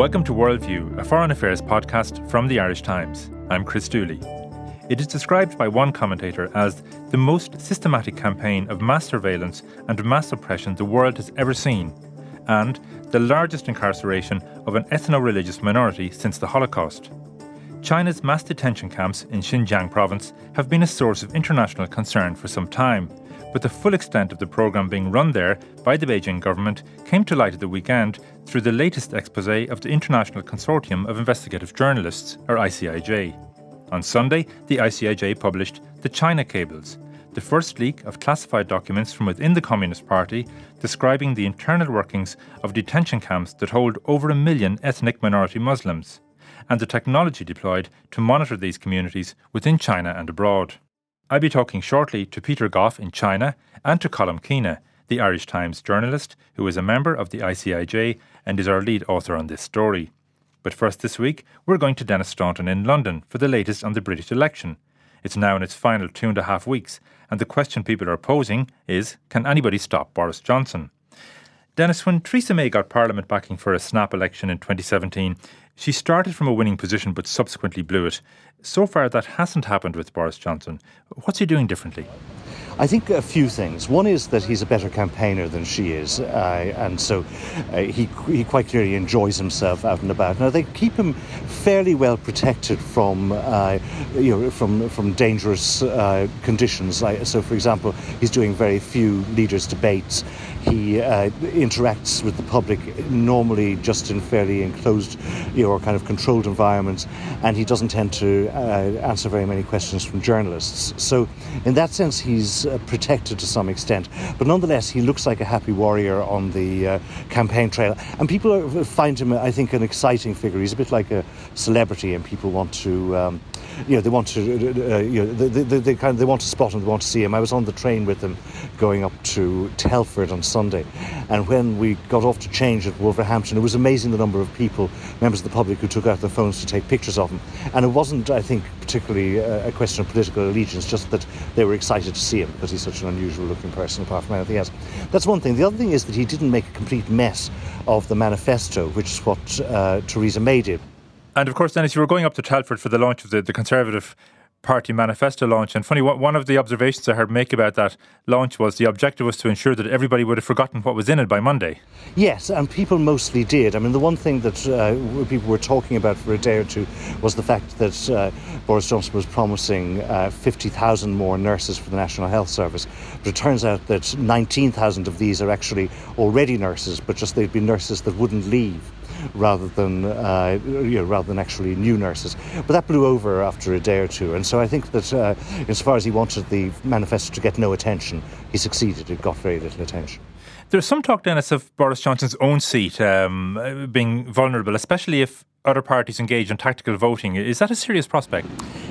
Welcome to Worldview, a foreign affairs podcast from the Irish Times. I'm Chris Dooley. It is described by one commentator as the most systematic campaign of mass surveillance and mass oppression the world has ever seen, and the largest incarceration of an ethno religious minority since the Holocaust. China's mass detention camps in Xinjiang province have been a source of international concern for some time, but the full extent of the programme being run there by the Beijing government came to light at the weekend through the latest expose of the International Consortium of Investigative Journalists, or ICIJ. On Sunday, the ICIJ published the China Cables, the first leak of classified documents from within the Communist Party describing the internal workings of detention camps that hold over a million ethnic minority Muslims, and the technology deployed to monitor these communities within China and abroad. I'll be talking shortly to Peter Goff in China and to Colm Keena, the Irish Times journalist who is a member of the ICIJ and is our lead author on this story. But first this week, we're going to Denis Staunton in London for the latest on the British election. It's now in its final two and a half weeks, and the question people are posing is can anybody stop Boris Johnson? Denis, when Theresa May got Parliament backing for a snap election in 2017, she started from a winning position but subsequently blew it. So far, that hasn't happened with Boris Johnson. What's he doing differently? I think a few things. One is that he's a better campaigner than she is, uh, and so uh, he, he quite clearly enjoys himself out and about. Now they keep him fairly well protected from uh, you know from from dangerous uh, conditions. So, for example, he's doing very few leaders' debates. He uh, interacts with the public normally just in fairly enclosed you know, or kind of controlled environments, and he doesn't tend to uh, answer very many questions from journalists. So, in that sense, he's uh, protected to some extent. But nonetheless, he looks like a happy warrior on the uh, campaign trail. And people are, find him, I think, an exciting figure. He's a bit like a celebrity, and people want to. Um, you know, they want to, uh, you know, they, they, they, kind of, they want to spot him, they want to see him. I was on the train with them going up to Telford on Sunday, and when we got off to change at Wolverhampton, it was amazing the number of people, members of the public, who took out their phones to take pictures of him. And it wasn't, I think, particularly a question of political allegiance, just that they were excited to see him because he's such an unusual looking person, apart from anything else. That's one thing. The other thing is that he didn't make a complete mess of the manifesto, which is what uh, Theresa May did. And of course, Denis, you were going up to Telford for the launch of the, the Conservative Party manifesto launch. And funny, one of the observations I heard make about that launch was the objective was to ensure that everybody would have forgotten what was in it by Monday. Yes, and people mostly did. I mean, the one thing that uh, people were talking about for a day or two was the fact that uh, Boris Johnson was promising uh, 50,000 more nurses for the National Health Service. But it turns out that 19,000 of these are actually already nurses, but just they'd be nurses that wouldn't leave rather than uh, you know, rather than actually new nurses. But that blew over after a day or two, and so I think that uh, as far as he wanted the manifesto to get no attention, he succeeded. It got very little attention. There's some talk, Denis, of Boris Johnson's own seat um, being vulnerable, especially if other parties engage in tactical voting. Is that a serious prospect?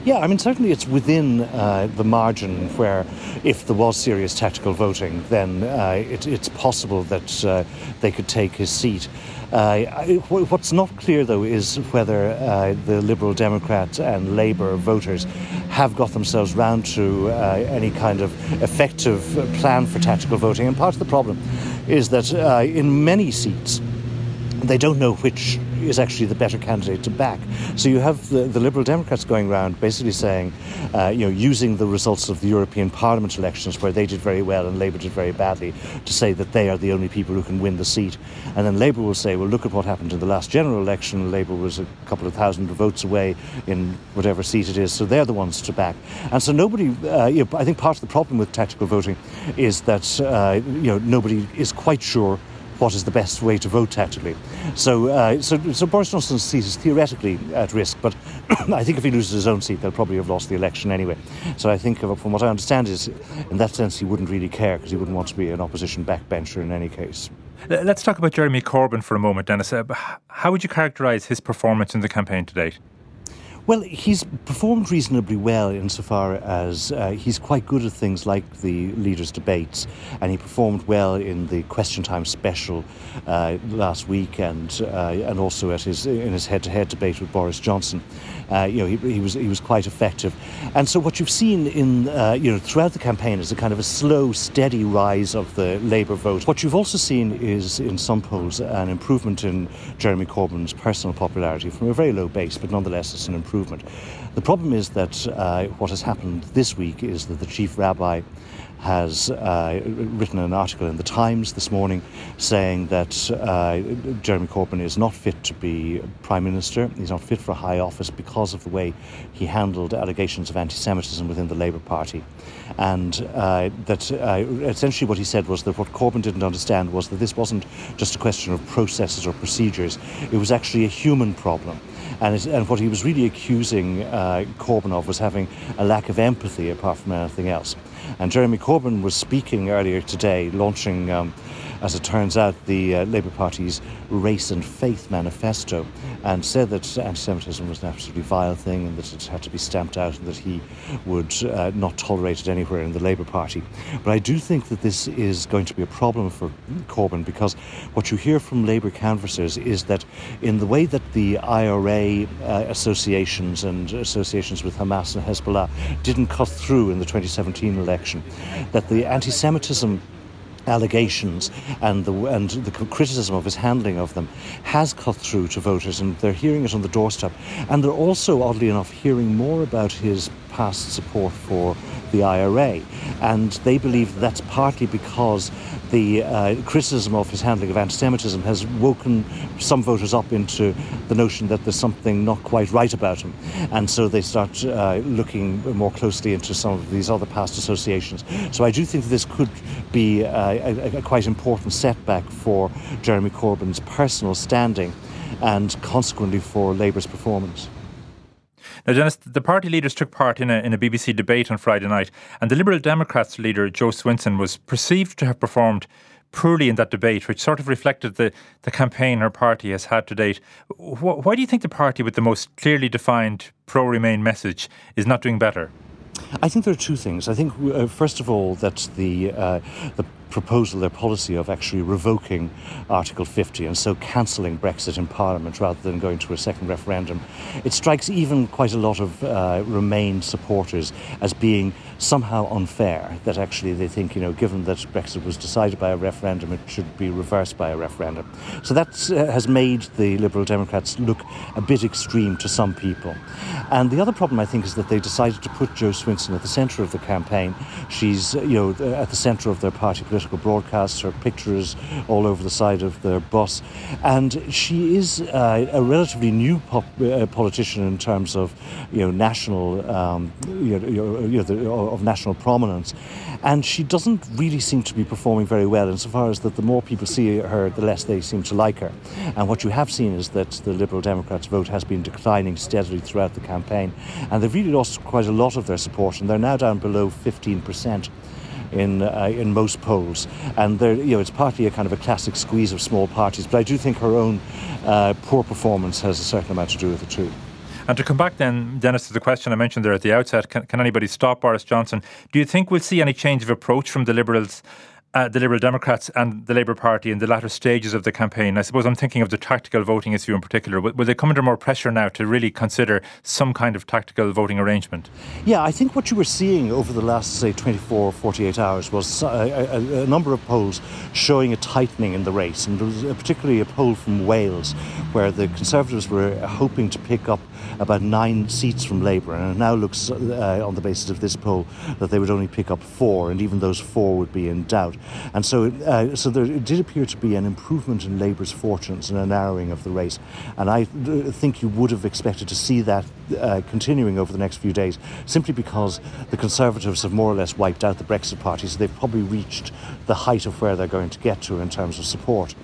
Yeah, I mean, certainly it's within uh, the margin where, if there was serious tactical voting, then uh, it, it's possible that uh, they could take his seat. Uh, what's not clear, though, is whether uh, the Liberal Democrat and Labour voters have got themselves round to uh, any kind of effective plan for tactical voting. And part of the problem is that uh, in many seats, they don't know which is actually the better candidate to back. So you have the, the Liberal Democrats going around basically saying, uh, you know, using the results of the European Parliament elections where they did very well and Labour did very badly to say that they are the only people who can win the seat. And then Labour will say, well, look at what happened in the last general election. Labour was a couple of thousand votes away in whatever seat it is, so they're the ones to back. And so nobody, uh, you know, I think part of the problem with tactical voting is that, uh, you know, nobody is quite sure what is the best way to vote tactically. So, uh, so, so Boris Johnson's seat is theoretically at risk, but I think if he loses his own seat, they'll probably have lost the election anyway. So I think, uh, from what I understand, is in that sense he wouldn't really care because he wouldn't want to be an opposition backbencher in any case. Let's talk about Jeremy Corbyn for a moment, Denis. Uh, how would you characterise his performance in the campaign to date? Well, he's performed reasonably well insofar as uh, he's quite good at things like the leaders' debates, and he performed well in the Question Time special uh, last week, and uh, and also at his in his head-to-head debate with Boris Johnson. Uh, you know, he, he, was he was quite effective, and so what you've seen in uh, you know throughout the campaign is a kind of a slow, steady rise of the Labour vote. What you've also seen is in some polls an improvement in Jeremy Corbyn's personal popularity from a very low base, but nonetheless it's an improvement. The problem is that uh, what has happened this week is that the chief rabbi has uh, written an article in the Times this morning saying that uh, Jeremy Corbyn is not fit to be Prime Minister. He's not fit for a high office because of the way he handled allegations of anti Semitism within the Labour Party. And uh, that uh, essentially what he said was that what Corbyn didn't understand was that this wasn't just a question of processes or procedures, it was actually a human problem. And, it, and what he was really accusing uh, Corbyn of was having a lack of empathy apart from anything else. And Jeremy Corbyn was speaking earlier today, launching um, as it turns out, the uh, Labour Party's Race and Faith manifesto and said that anti Semitism was an absolutely vile thing and that it had to be stamped out and that he would uh, not tolerate it anywhere in the Labour Party. But I do think that this is going to be a problem for Corbyn because what you hear from Labour canvassers is that in the way that the IRA uh, associations and associations with Hamas and Hezbollah didn't cut through in the 2017 election, that the anti Semitism allegations and the and the criticism of his handling of them has cut through to voters, and they're hearing it on the doorstep, and they're also oddly enough hearing more about his past support for the IRA, and they believe that's partly because the uh, criticism of his handling of anti-Semitism has woken some voters up into the notion that there's something not quite right about him, and so they start uh, looking more closely into some of these other past associations. So I do think that this could be uh, a, a quite important setback for Jeremy Corbyn's personal standing, and consequently for Labour's performance. Now, Denis, the party leaders took part in a, in a BBC debate on Friday night, and the Liberal Democrats leader, Jo Swinson, was perceived to have performed poorly in that debate, which sort of reflected the, the campaign her party has had to date. Wh- why do you think the party with the most clearly defined pro Remain message is not doing better? I think there are two things. I think, uh, first of all, that the uh, the proposal, their policy of actually revoking Article 50 and so cancelling Brexit in Parliament rather than going to a second referendum, it strikes even quite a lot of uh, Remain supporters as being somehow unfair. That actually they think, you know, given that Brexit was decided by a referendum, it should be reversed by a referendum. So that uh, has made the Liberal Democrats look a bit extreme to some people. And the other problem, I think, is that they decided to put Jo Swinson at the centre of the campaign. She's, you know, at the centre of their party political broadcasts. Her pictures all over the side of their bus, and she is uh, a relatively new pop, uh, politician in terms of you know national um, you know, you know the, of national prominence, and she doesn't really seem to be performing very well insofar as that the more people see her, the less they seem to like her. And what you have seen is that the Liberal Democrats' vote has been declining steadily throughout the campaign, and they've really lost quite a lot of their support, and they're now down below 15 percent in uh, in most polls, and there, you know, it's partly a kind of a classic squeeze of small parties. But I do think her own uh, poor performance has a certain amount to do with it too. And to come back then, Denis, to the question I mentioned there at the outset, can, can anybody stop Boris Johnson? Do you think we'll see any change of approach from the Liberals uh, the Liberal Democrats and the Labour Party in the latter stages of the campaign. I suppose I'm thinking of the tactical voting issue in particular. Will, will, they come under more pressure now to really consider some kind of tactical voting arrangement? Yeah, I think what you were seeing over the last, say, 24, 48 hours was a, a, a number of polls showing a tightening in the race. And there was particularly a poll from Wales where the Conservatives were hoping to pick up about nine seats from Labour. And it now looks, uh, on the basis of this poll, that they would only pick up four, and even those four would be in doubt. And so, uh, so there did appear to be an improvement in Labour's fortunes and a narrowing of the race. And I think you would have expected to see that uh, continuing over the next few days, simply because the Conservatives have more or less wiped out the Brexit party, so they've probably reached the height of where they're going to get to in terms of support.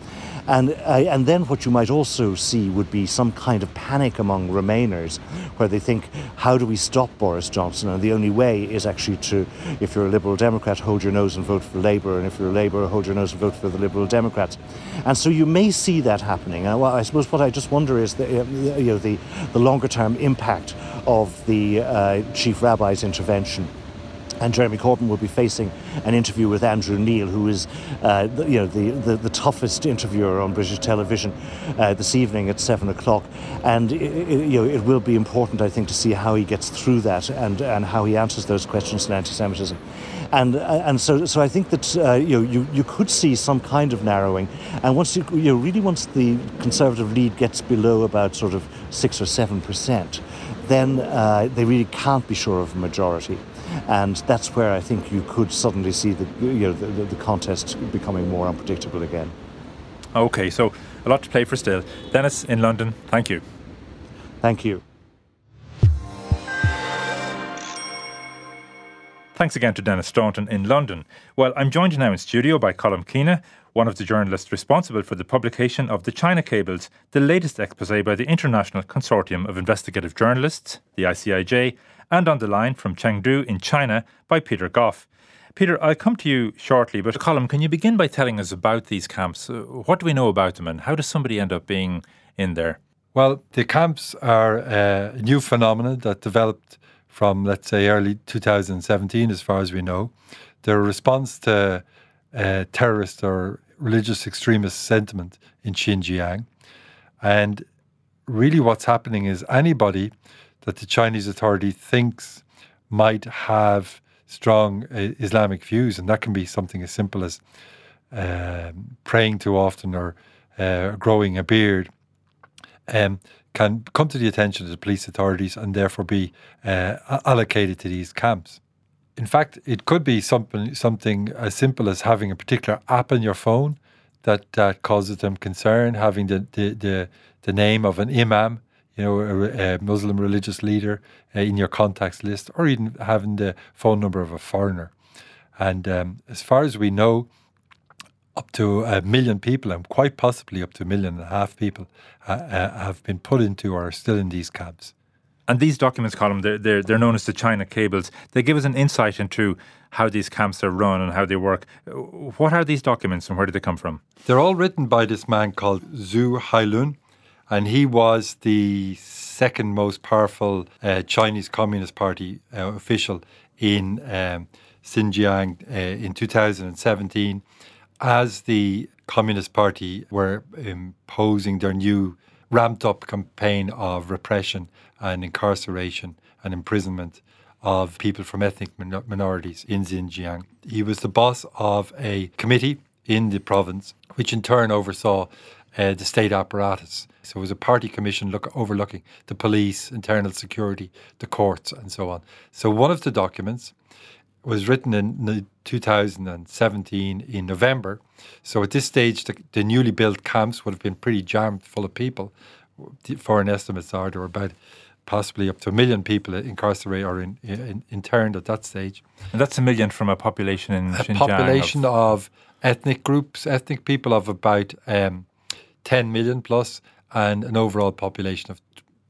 And, uh, and then what you might also see would be some kind of panic among Remainers where they think, how do we stop Boris Johnson? And the only way is actually to, if you're a Liberal Democrat, hold your nose and vote for Labour, and if you're a Labour, hold your nose and vote for the Liberal Democrats. And so you may see that happening. Well, I suppose what I just wonder is the, uh, you know, the, the longer term impact of the uh, Chief Rabbi's intervention and Jeremy Corbyn will be facing an interview with Andrew Neil, who is, uh, the, you know, the, the, the, toughest interviewer on British television uh, this evening at seven o'clock. And it, it, you know, it will be important, I think, to see how he gets through that and, and how he answers those questions on anti-Semitism. And, uh, and so, so I think that uh, you, know, you, you could see some kind of narrowing. And once you, you know, really once the Conservative lead gets below about sort of six or seven percent, then uh, they really can't be sure of a majority and that's where I think you could suddenly see the you know the, the contest becoming more unpredictable again. Okay, so a lot to play for still. Denis in London, thank you. Thank you. Thanks again to Denis Staunton in London. Well, I'm joined now in studio by Colm Keena, one of the journalists responsible for the publication of the China Cables, the latest expose by the International Consortium of Investigative Journalists, the ICIJ, and on the line from Chengdu in China by Peter Goff. Peter, I'll come to you shortly, but Colm, can you begin by telling us about these camps? Uh, what do we know about them and how does somebody end up being in there? Well, the camps are a new phenomenon that developed from, let's say, early 2017, as far as we know. They're a response to uh, terrorist or religious extremist sentiment in Xinjiang. And really, what's happening is anybody that the Chinese authority thinks might have strong uh, Islamic views, and that can be something as simple as uh, praying too often or uh, growing a beard, um, can come to the attention of the police authorities and therefore be uh, allocated to these camps. In fact, it could be something something as simple as having a particular app on your phone that, that causes them concern, having the, the, the, the name of an imam you know, a, a Muslim religious leader uh, in your contacts list, or even having the phone number of a foreigner. And um, as far as we know, up to a million people, and quite possibly up to a million and a half people, uh, uh, have been put into or are still in these camps. And these documents, Colm, they're, they're, they're known as the China cables. They give us an insight into how these camps are run and how they work. What are these documents and where did they come from? They're all written by this man called Zhu Hailun and he was the second most powerful uh, Chinese Communist Party uh, official in um, Xinjiang uh, in 2017 as the Communist Party were imposing their new ramped up campaign of repression and incarceration and imprisonment of people from ethnic min- minorities in Xinjiang. He was the boss of a committee in the province, which in turn oversaw uh, the state apparatus. So it was a party commission look, overlooking the police, internal security, the courts, and so on. So one of the documents was written in 2017 in November. So at this stage, the, the newly built camps would have been pretty jammed full of people. The foreign estimates are there were about possibly up to a million people incarcerated or in, in, interned at that stage. And that's a million from a population in a Xinjiang population of, of, ethnic groups, ethnic people of about um, 10 million plus and an overall population of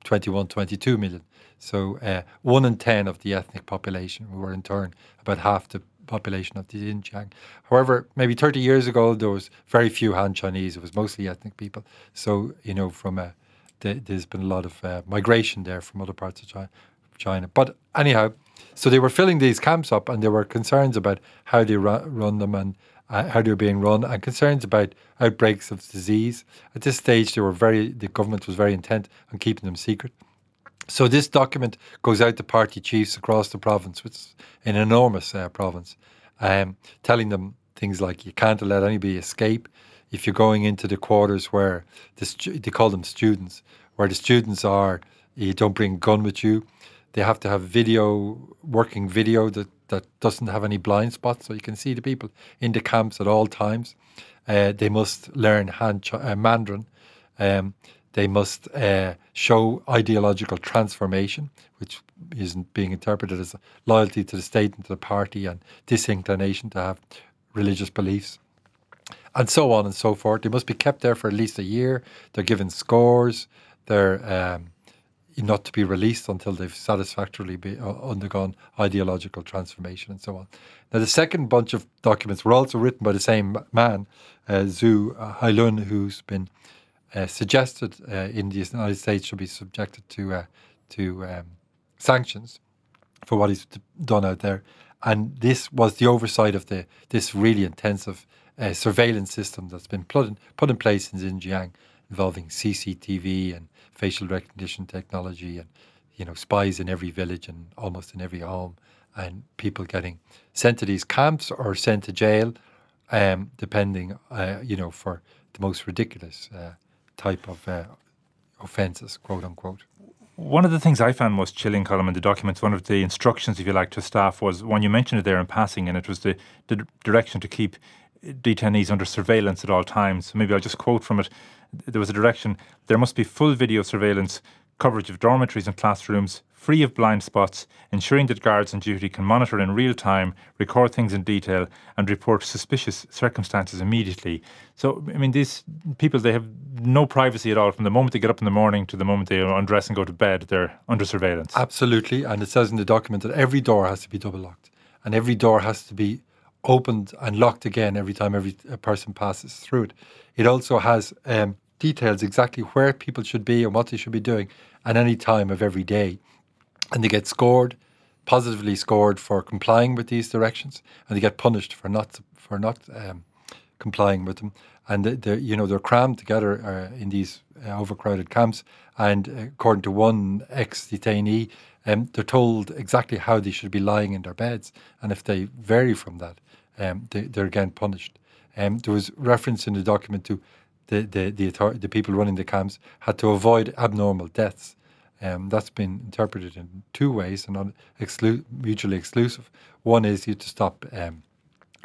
21, 22 million. So uh, one in 10 of the ethnic population were in turn about half the population of the Xinjiang. However, maybe 30 years ago, there was very few Han Chinese. It was mostly ethnic people. So, you know, from a, there's been a lot of uh, migration there from other parts of China, China. But anyhow, so they were filling these camps up and there were concerns about how they run them and uh, how they were being run, and concerns about outbreaks of disease. At this stage, they were very the government was very intent on keeping them secret. So this document goes out to party chiefs across the province, which is an enormous uh, province, um, telling them things like you can't let anybody escape. If you're going into the quarters where the stu- they call them students, where the students are, you don't bring a gun with you. They have to have video, working video that that doesn't have any blind spots, so you can see the people in the camps at all times. Uh, they must learn Han Ch- uh, Mandarin. Um, they must uh, show ideological transformation, which is being interpreted as loyalty to the state and to the party and disinclination to have religious beliefs, and so on and so forth. They must be kept there for at least a year. They're given scores. They're um, not to be released until they've satisfactorily be, uh, undergone ideological transformation and so on. Now, the second bunch of documents were also written by the same man, uh, Zhu Hailun, who's been suggested uh, in the United States should be subjected to uh, to um, sanctions for what he's done out there. And this was the oversight of the this really intensive uh, surveillance system that's been put in, put in place in Xinjiang, involving CCTV and facial recognition technology, and you know spies in every village and almost in every home, and people getting sent to these camps or sent to jail, um, depending, uh, you know, for the most ridiculous uh, type of uh, offences, quote unquote. One of the things I found most chilling, Colm in the documents, one of the instructions, if you like, to staff was one you mentioned it there in passing, and it was the, the direction to keep detainees under surveillance at all times. Maybe I'll just quote from it. There was a direction there must be full video surveillance, coverage of dormitories and classrooms, free of blind spots, ensuring that guards on duty can monitor in real time, record things in detail, and report suspicious circumstances immediately. So, I mean, these people, they have no privacy at all from the moment they get up in the morning to the moment they undress and go to bed. They're under surveillance. Absolutely. And it says in the document that every door has to be double locked and every door has to be opened and locked again every time every person passes through it. It also has um, details exactly where people should be and what they should be doing at any time of every day. And they get scored, positively scored for complying with these directions, and they get punished for not for not um, complying with them. And they you know they're crammed together uh, in these uh, overcrowded camps. And according to one ex-detainee, um, they're told exactly how they should be lying in their beds, and if they vary from that, um, they, are again punished. Um, there was reference in the document to the the the, the people running the camps had to avoid abnormal deaths. Um, that's been interpreted in two ways and not exclu- mutually exclusive. One is you to stop um,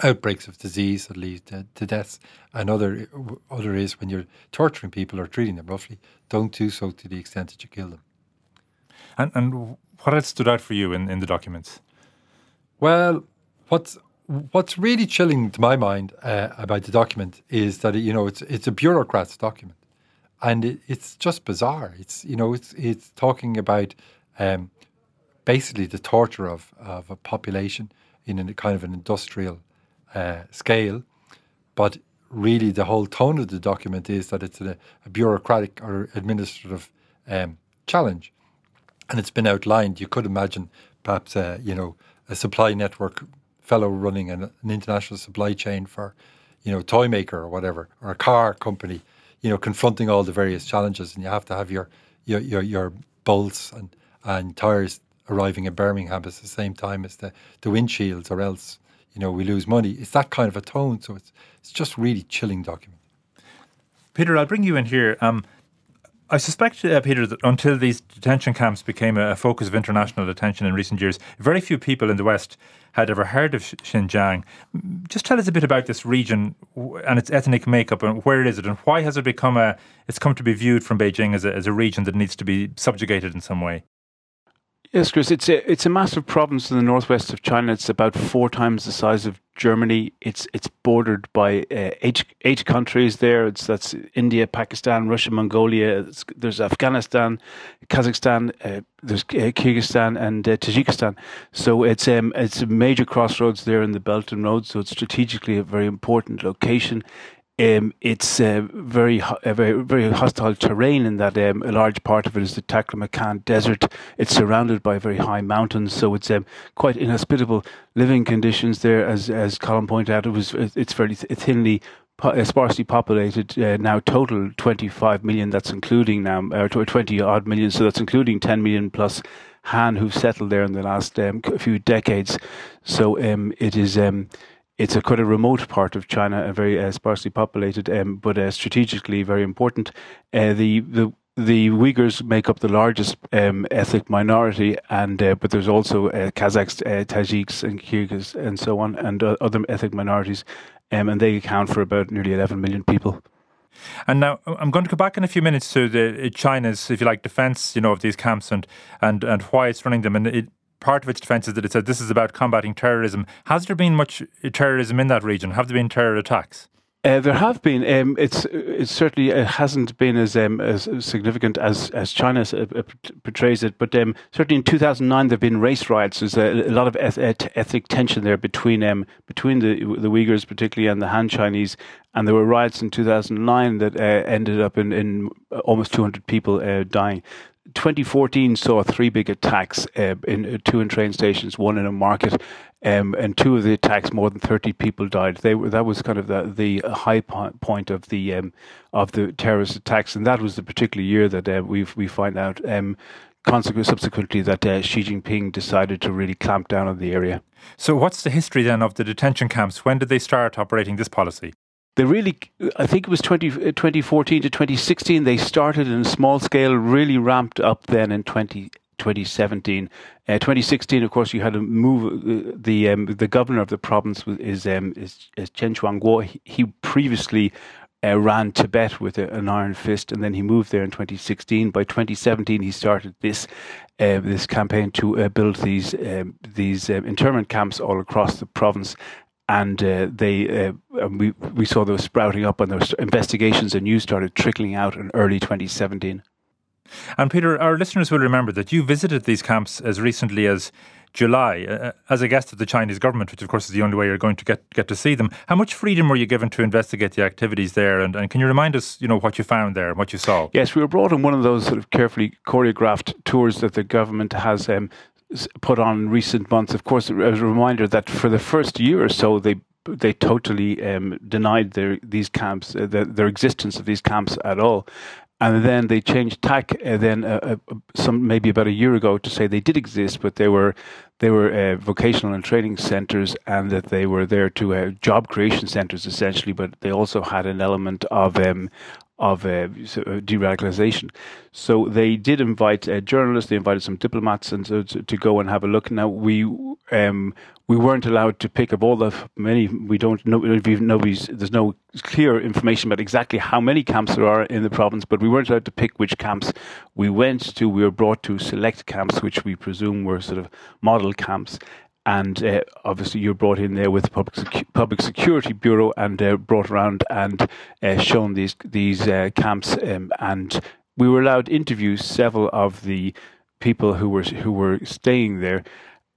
outbreaks of disease that lead to, to deaths. Another other is when you're torturing people or treating them roughly, don't do so to the extent that you kill them. And and what had stood out for you in, in the documents? Well, what's what's really chilling to my mind uh, about the document is that you know it's it's a bureaucrat's document, and it, it's just bizarre. It's you know it's it's talking about um, basically the torture of of a population in a kind of an industrial uh, scale, but really the whole tone of the document is that it's a, a bureaucratic or administrative um, challenge, and it's been outlined. You could imagine perhaps uh, you know a supply network fellow running an, an international supply chain for, you know, toy maker or whatever, or a car company, you know, confronting all the various challenges, and you have to have your your your, your bolts and and tires arriving in Birmingham at the same time as the the windshields, or else you know we lose money. It's that kind of a tone, so it's it's just really chilling document. Peter, I'll bring you in here. Um, I suspect, uh, Peter, that until these detention camps became a, focus of international attention in recent years, very few people in the West had ever heard of Xinjiang. Just tell us a bit about this region and its ethnic makeup and where is it and why has it become a, it's come to be viewed from Beijing as a, as a region that needs to be subjugated in some way? Yes, Chris, it's a it's a massive province in the northwest of China. It's about four times the size of Germany. It's it's bordered by uh, eight eight countries there. It's that's India, Pakistan, Russia, Mongolia. there's Afghanistan, Kazakhstan. Uh, there's Kyrgyzstan and uh, Tajikistan. So it's um it's a major crossroads there in the Belt and Road. So it's strategically a very important location. Um, it's uh, very, a very, very hostile terrain in that um, a large part of it is the Taklamakan Desert. It's surrounded by very high mountains, so it's um, quite inhospitable living conditions there. As as Colm pointed out, it was it's very thinly uh, sparsely populated uh, now total 25 million that's including now uh, 20 odd million so that's including 10 million plus Han who've settled there in the last um, few decades so um, it is um, it's a quite a remote part of China, a very uh, sparsely populated, um, but uh, strategically very important. Uh, the the the Uyghurs make up the largest um, ethnic minority, and uh, but there's also uh, Kazakhs, uh, Tajiks, and Kyrgyz, and so on, and other ethnic minorities, um, and they account for about nearly 11 million people. And now I'm going to go back in a few minutes to the China's, if you like, defence, you know, of these camps and and and why it's running them. And it, part of its defence is that it said this is about combating terrorism. Has there been much terrorism in that region? Have there been terror attacks? Uh, there have been. Um, it's it certainly it hasn't been as um, as significant as as China uh, portrays it. But um, certainly in 2009, there've been race riots. There's a, a lot of eth- ethnic tension there between um, between the the Uyghurs, particularly, and the Han Chinese. And there were riots in 2009 that uh, ended up in, in almost 200 people uh, dying. 2014 saw three big attacks uh, in uh, two in train stations, one in a market, um, and two of the attacks, more than 30 people died. They were, that was kind of the, the high point of the um, of the terrorist attacks, and that was the particular year that uh, we we find out. Um, consequently, subsequently, that uh, Xi Jinping decided to really clamp down on the area. So, what's the history then of the detention camps? When did they start operating this policy? They really, I think it was 20, uh, 2014 to 2016, they started in a small scale, really ramped up then in 20, 2017. Uh, 2016, of course, you had to move. Uh, the um, the governor of the province is um, is, is Chen Quanguo. He, he previously uh, ran Tibet with a, an iron fist, and then he moved there in 2016. By 2017, he started this uh, this campaign to uh, build these um, these um, internment camps all across the province, and uh, they uh, we we saw those sprouting up, and those investigations and news started trickling out in early 2017. And Peter, our listeners will remember that you visited these camps as recently as July uh, as a guest of the Chinese government, which of course is the only way you're going to get get to see them. How much freedom were you given to investigate the activities there, and, and can you remind us, you know, what you found there, and what you saw? Yes, we were brought on one of those sort of carefully choreographed tours that the government has um, put on recent months. Of course, as a reminder that for the first year or so, they they totally um, denied their these camps, uh, the, their existence of these camps at all. And then they changed tack. Uh, then uh, uh, some maybe about a year ago to say they did exist, but they were they were uh, vocational and training centres, and that they were there to uh, job creation centres essentially. But they also had an element of um, of uh, de-radicalization. So they did invite uh, journalists, they invited some diplomats, and to, to, go and have a look. Now we um, we weren't allowed to pick up all the many. We don't know. Nobody's there's no clear information about exactly how many camps there are in the province, but we weren't allowed to pick which camps we went to. We were brought to select camps, which we presume were sort of model camps, and uh, obviously you're brought in there with the public Secu- public security bureau and uh, brought around and uh, shown these these uh, camps um, and we were allowed to interview several of the people who were who were staying there.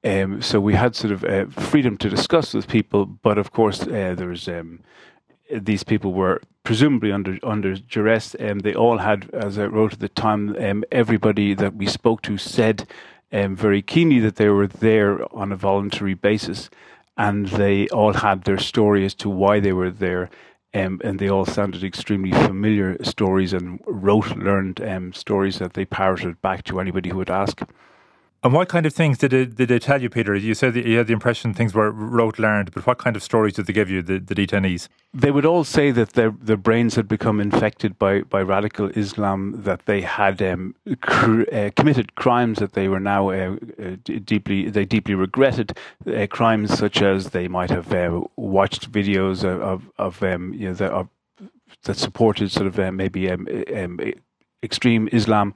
Um, so we had sort of uh, freedom to discuss with people, but of course uh, there was um, these people were presumably under under duress. and they all had, as I wrote at the time, um, everybody that we spoke to said um, very keenly that they were there on a voluntary basis, and they all had their story as to why they were there. Um, and they all sounded extremely familiar stories and rote learned um, stories that they parroted back to anybody who would ask. And what kind of things did they, did they tell you, Peter? You said you had the impression things were rote learned, but what kind of stories did they give you, the, the detainees? They would all say that their their brains had become infected by, by radical Islam, that they had um, cr- uh, committed crimes that they were now uh, uh, deeply they deeply regretted, uh, crimes such as they might have uh, watched videos of of, um, you know of, that supported sort of uh, maybe um, um, extreme Islam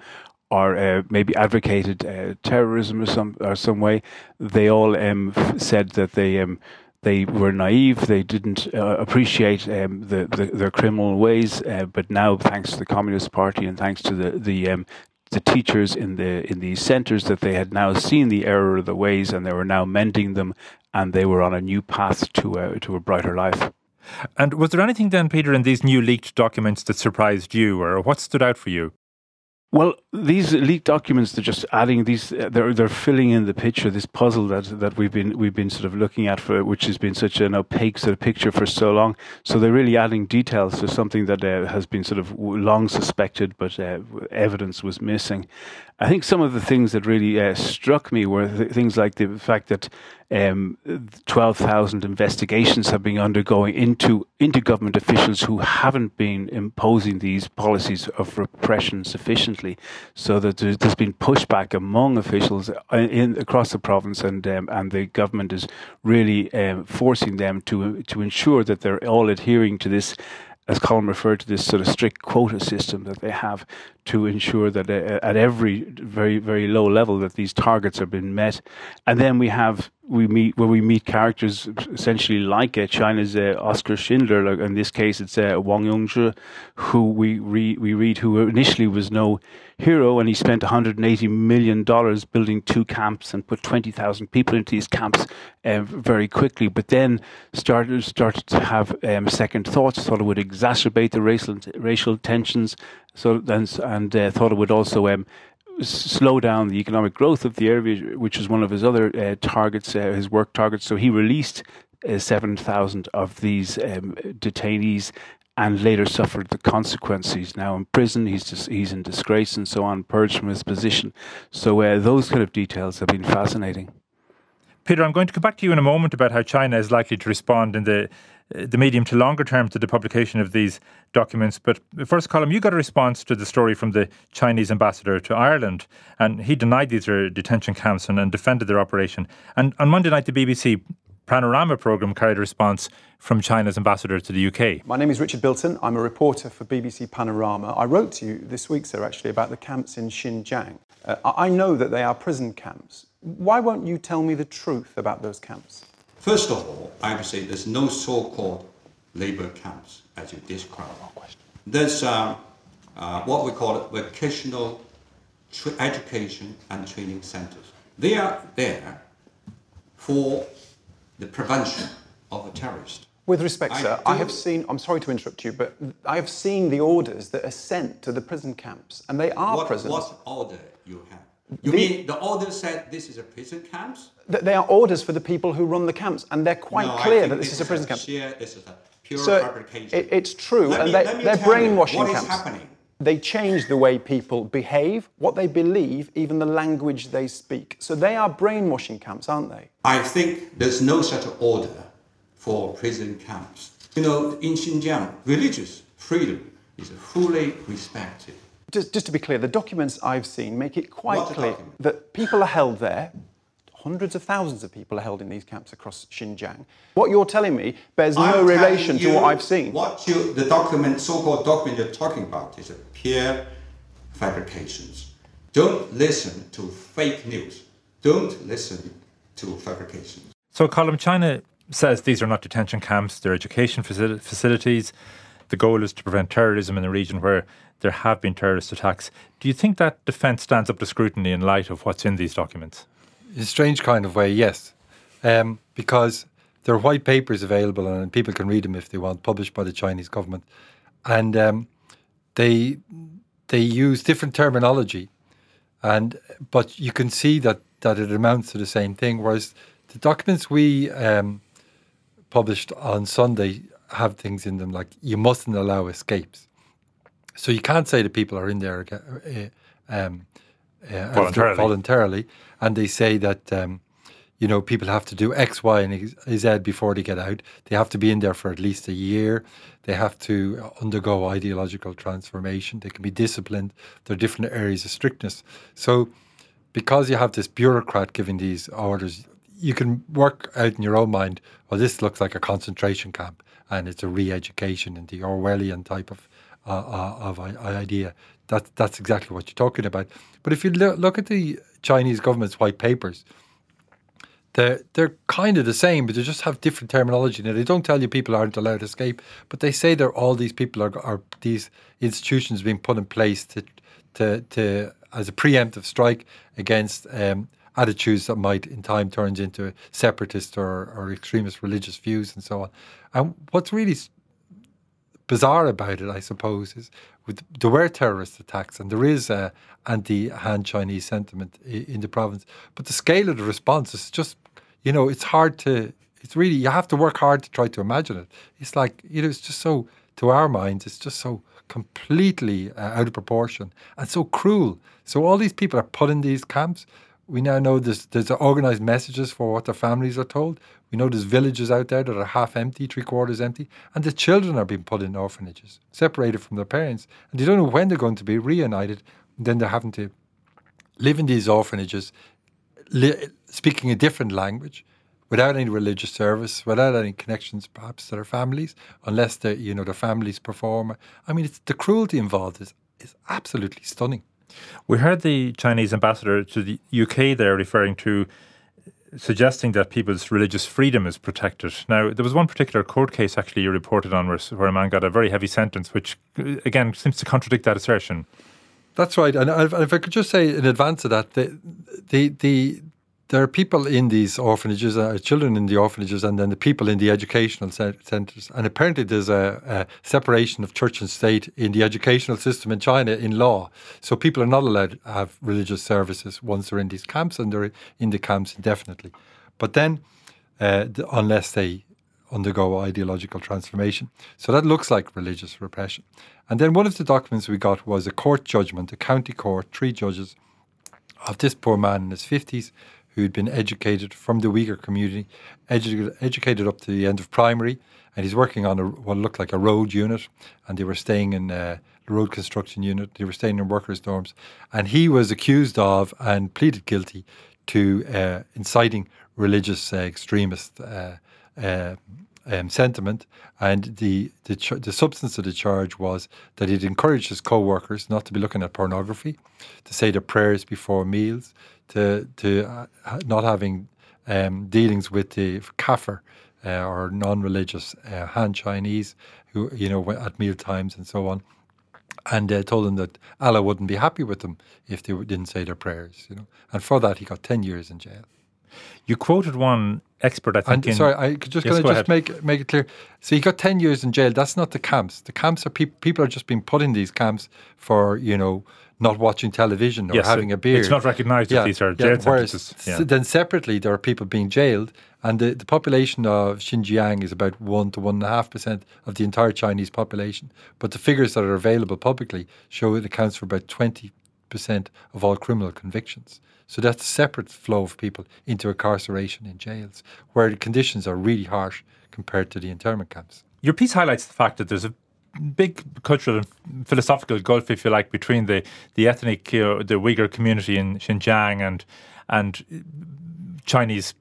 or uh, maybe advocated uh, terrorism or some or some way. They all um, said that they um, they were naive. They didn't uh, appreciate um, the, the, their criminal ways. Uh, but now, thanks to the Communist Party and thanks to the the um, the teachers in the in these centres, that they had now seen the error of the ways and they were now mending them, and they were on a new path to uh, to a brighter life. And was there anything then, Peter, in these new leaked documents that surprised you, or what stood out for you? Well, these leaked documents they're just adding these they're they're filling in the picture this puzzle that that we've been we've been sort of looking at for which has been such an opaque sort of picture for so long. So they're really adding details to something that uh, has been sort of long suspected but uh, evidence was missing. I think some of the things that really uh, struck me were th- things like the fact that um, 12,000 investigations have been undergoing into into government officials who haven't been imposing these policies of repression sufficiently, so that there's been pushback among officials uh, in, across the province, and um, and the government is really um, forcing them to to ensure that they're all adhering to this as Colm referred to this sort of strict quota system that they have to ensure that uh, at every very very low level that these targets are being met, and then we have we meet where we meet characters essentially like uh, China's uh, Oskar Schindler. Like in this case, it's uh, Wang Yongzhi, who we re- we read who initially was no hero, and he spent 180 million dollars building two camps and put 20,000 people into these camps uh, very quickly. But then started started to have um, second thoughts. Thought it would exacerbate the racial racial tensions. So and, and uh, thought it would also um, slow down the economic growth of the area, which is one of his other uh, targets, uh, his work targets. So he released uh, 7,000 of these um, detainees and later suffered the consequences. Now in prison, he's, just, he's in disgrace and so on, purged from his position. So uh, those kind of details have been fascinating. Peter, I'm going to come back to you in a moment about how China is likely to respond in the the medium to longer term to the publication of these documents. But first, Colm, you got a response to the story from the Chinese ambassador to Ireland, and he denied these are detention camps and, and defended their operation. And on Monday night, the BBC Panorama programme carried a response from China's ambassador to the UK. My name is Richard Bilton. I'm a reporter for BBC Panorama. I wrote to you this week, sir, actually, about the camps in Xinjiang. Uh, I know that they are prison camps. Why won't you tell me the truth about those camps? First of all, I would say there's no so-called labor camps as you described. There's uh, uh, what we call it vocational education and training centers. They are there for the prevention of a terrorist. With respect, I sir, I have seen, I'm sorry to interrupt you, but I have seen the orders that are sent to the prison camps, and they are what, prisons. What order you have? You the, mean the order said this is a prison camps? They are orders for the people who run the camps, and they're quite no, clear that this, is a prison camp. Sheer, this is a pure so fabrication. It, it's true, let and me, they, are brainwashing what camps. What is happening? They change the way people behave, what they believe, even the language they speak. So they are brainwashing camps, aren't they? I think there's no such order for prison camps. You know, in Xinjiang, religious freedom is fully respected. Just, just to be clear, the documents I've seen make it quite what clear that people are held there. Hundreds of thousands of people are held in these camps across Xinjiang. What you're telling me bears I'm no relation to what I've seen. What you, the document, so-called document you're talking about, is a pure fabrications. Don't listen to fake news. Don't listen to fabrications. So, Colm, China says these are not detention camps; they're education facilities. The goal is to prevent terrorism in a region where there have been terrorist attacks. Do you think that defence stands up to scrutiny in light of what's in these documents? In a strange kind of way, yes. Um, because there are white papers available and people can read them if they want, published by the Chinese government. And um, they they use different terminology. And but you can see that that it amounts to the same thing. Whereas the documents we um, published on Sunday have things in them like you mustn't allow escapes. So you can't say that people are in there uh, um, uh, voluntarily. voluntarily, and they say that um, you know people have to do X, Y, and Z before they get out. They have to be in there for at least a year. They have to undergo ideological transformation. They can be disciplined. There are different areas of strictness. So because you have this bureaucrat giving these orders, you can work out in your own mind. Well, this looks like a concentration camp, and it's a re-education in the Orwellian type of uh, uh, of idea. That, that's exactly what you're talking about. But if you lo- look at the Chinese government's white papers, they're, they're kind of the same, but they just have different terminology. Now, they don't tell you people aren't allowed to escape, but they say that all these people are, are these institutions being put in place to, to, to as a preemptive strike against um, attitudes that might in time turns into separatist or, or extremist religious views and so on. And what's really bizarre about it, I suppose, is with, there were terrorist attacks and there is anti-Han Chinese sentiment in the province, but the scale of the response is just, you know, it's hard to. It's really you have to work hard to try to imagine it. It's like you know, it's just so to our minds, it's just so completely uh, out of proportion and so cruel. So all these people are put in these camps. We now know there's there's organized messages for what their families are told. We know there's villages out there that are half empty, three quarters empty, and the children are being put in orphanages, separated from their parents, and they don't know when they're going to be reunited. then they're having to live in these orphanages, li- speaking a different language, without any religious service, without any connections perhaps to their families, unless the you know families perform. I mean, it's the cruelty involved is is absolutely stunning. We heard the Chinese ambassador to the UK there referring to suggesting that people's religious freedom is protected. Now, there was one particular court case actually you reported on where, where a man got a very heavy sentence, which uh, again seems to contradict that assertion. That's right. And if I could just say in advance of that, the the, the there are people in these orphanages, uh, children in the orphanages, and then the people in the educational centres. And apparently, there's a, a, separation of church and state in the educational system in China in law. So people are not allowed to have religious services once they're in these camps, and they're in the camps indefinitely. But then, uh, unless they undergo ideological transformation. So that looks like religious repression. And then one of the documents we got was a court judgment, a county court, three judges, of this poor man in his 50s who'd been educated from the Uyghur community, edu- educated up to the end of primary, and he's working on a, what looked like a road unit, and they were staying in uh, the road construction unit. They were staying in workers' dorms, and he was accused of and pleaded guilty to uh, inciting religious uh, extremist uh, uh, um, sentiment, and the the, ch- the substance of the charge was that he'd encouraged his co-workers not to be looking at pornography, to say their prayers before meals, to to uh, not having um, dealings with the kafir uh, or non-religious uh, Han Chinese who you know at meal times and so on, and uh, told them that Allah wouldn't be happy with them if they didn't say their prayers. You know, and for that he got ten years in jail. You quoted one expert, I think. And, sorry, I could just yes, just ahead. make make it clear. So he got ten years in jail. That's not the camps. The camps are people. People are just being put in these camps for you know not watching television or yes, having a beer. It's not recognised yeah, these are jail Whereas yeah. then separately, there are people being jailed, and the, the population of Xinjiang is about one to one and a half percent of the entire Chinese population. But the figures that are available publicly show it accounts for about twenty percent of all criminal convictions. So that's a separate flow of people into incarceration in jails, where the conditions are really harsh compared to the internment camps. Your piece highlights the fact that there's a big cultural and philosophical gulf, if you like, between the the ethnic, uh, the Uyghur community in Xinjiang and and Chinese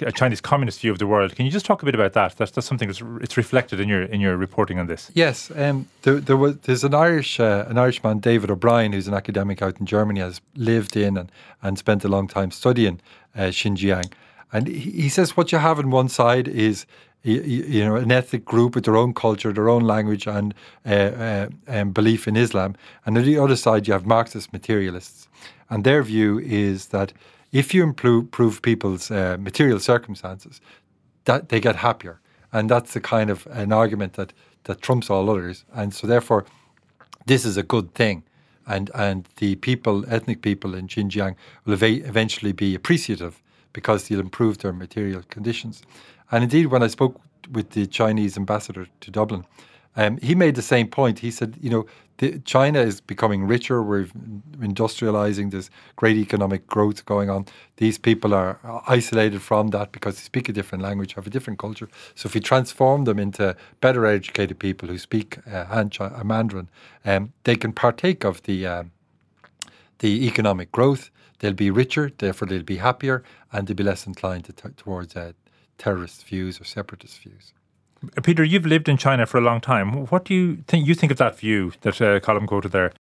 a Chinese communist view of the world. Can you just talk a bit about that? That's, that's something that's it's reflected in your in your reporting on this. Yes, um, there, there was there's an Irish uh, an Irishman David O'Brien who's an academic out in Germany has lived in and, and spent a long time studying uh, Xinjiang, and he, he says what you have on one side is you, know, an ethnic group with their own culture, their own language, and uh, uh, um, belief in Islam. And on the other side, you have Marxist materialists, and their view is that if you improve people's uh, material circumstances, that they get happier, and that's the kind of an argument that that trumps all others. And so, therefore, this is a good thing. And, and the people, ethnic people in Xinjiang, will ev- eventually be appreciative because they'll improve their material conditions. And indeed, when I spoke with the Chinese ambassador to Dublin, um, he made the same point. He said, you know, the, China is becoming richer. We're industrializing. There's great economic growth going on. These people are isolated from that because they speak a different language, have a different culture. So if we transform them into better educated people who speak uh, Han uh, Mandarin, um, they can partake of the um, the economic growth. They'll be richer, therefore they'll be happier, and they'll be less inclined to t- towards uh, terrorist views or separatist views. Peter, you've lived in China for a long time. What do you think? You think of that view that uh, Colm quoted there?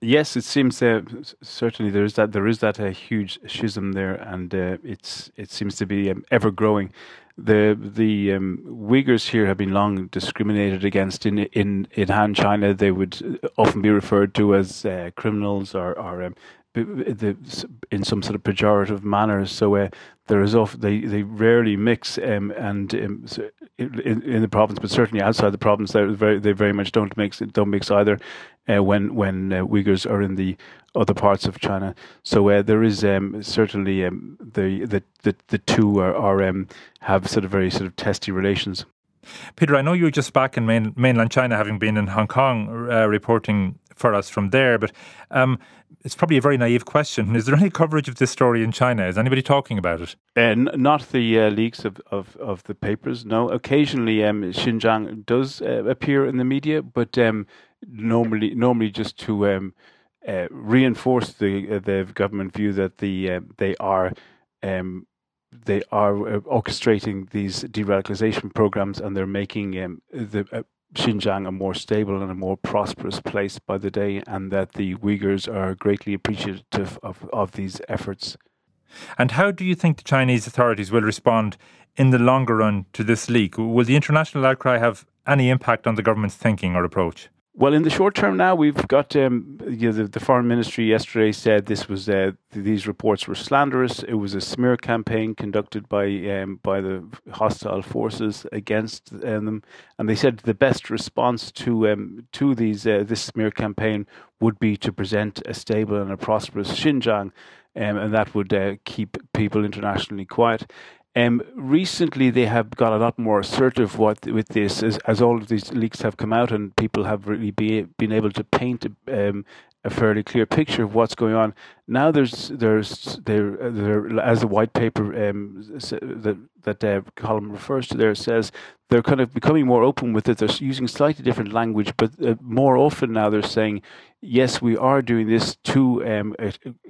Yes, it seems uh, certainly there is that there is that uh, huge schism there, and uh, it's it seems to be um, ever growing. The the um, Uyghurs here have been long discriminated against in in in Han China. They would uh, often be referred to as uh, criminals or or um, in some sort of pejorative manner. So uh, there is off they they rarely mix um, and um, in, in the province, but certainly outside the province, they very they very much don't mix don't mix either. Uh, when when uh, Uyghurs are in the other parts of China, so uh, there is um, certainly um, the, the the the two are, are um, have sort of very sort of testy relations. Peter, I know you were just back in main, mainland China, having been in Hong Kong uh, reporting for us from there. But um, it's probably a very naive question. Is there any coverage of this story in China? Is anybody talking about it? Uh, not the uh, leaks of, of, of, the papers. No, occasionally um, Xinjiang does uh, appear in the media, but um, normally normally just to um, uh, reinforce the uh, the government view that the uh, they are. Um, they are orchestrating these de-radicalization programs, and they're making um, the Xinjiang a more stable and a more prosperous place by the day, and that the Uyghurs are greatly appreciative of, of these efforts. And how do you think the Chinese authorities will respond in the longer run to this leak? Will the international outcry have any impact on the government's thinking or approach? Well, in the short term now, we've got um, you know, the, the, foreign ministry yesterday said this was uh, these reports were slanderous. It was a smear campaign conducted by um, by the hostile forces against um, them, and they said the best response to um, to these uh, this smear campaign would be to present a stable and a prosperous Xinjiang, um, and that would uh, keep people internationally quiet. Um, recently, they have got a lot more assertive what, with this, as, as all of these leaks have come out, and people have really be, been able to paint um, a fairly clear picture of what's going on. Now, there's there's there there as the white paper um, that that uh, Colm refers to there says they're kind of becoming more open with it. They're using slightly different language, but uh, more often now they're saying yes, we are doing this to um,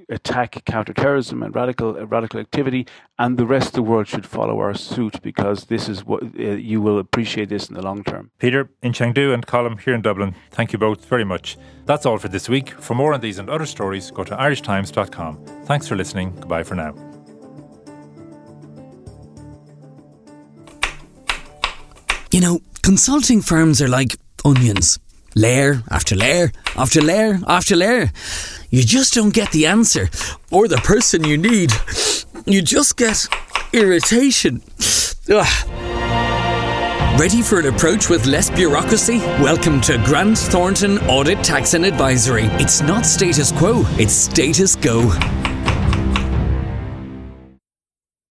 attack counterterrorism and radical uh, radical activity, and the rest of the world should follow our suit because this is what uh, you will appreciate this in the long term. Peter in Chengdu and Colm here in Dublin. Thank you both very much. That's all for this week. For more on these and other stories, go to irishtimes.com. Thanks for listening. Goodbye for now. You know, consulting firms are like onions layer after layer after layer after layer. You just don't get the answer or the person you need. You just get irritation. Ugh. Ready for an approach with less bureaucracy? Welcome to Grant Thornton Audit Tax and Advisory. It's not status quo, it's status go.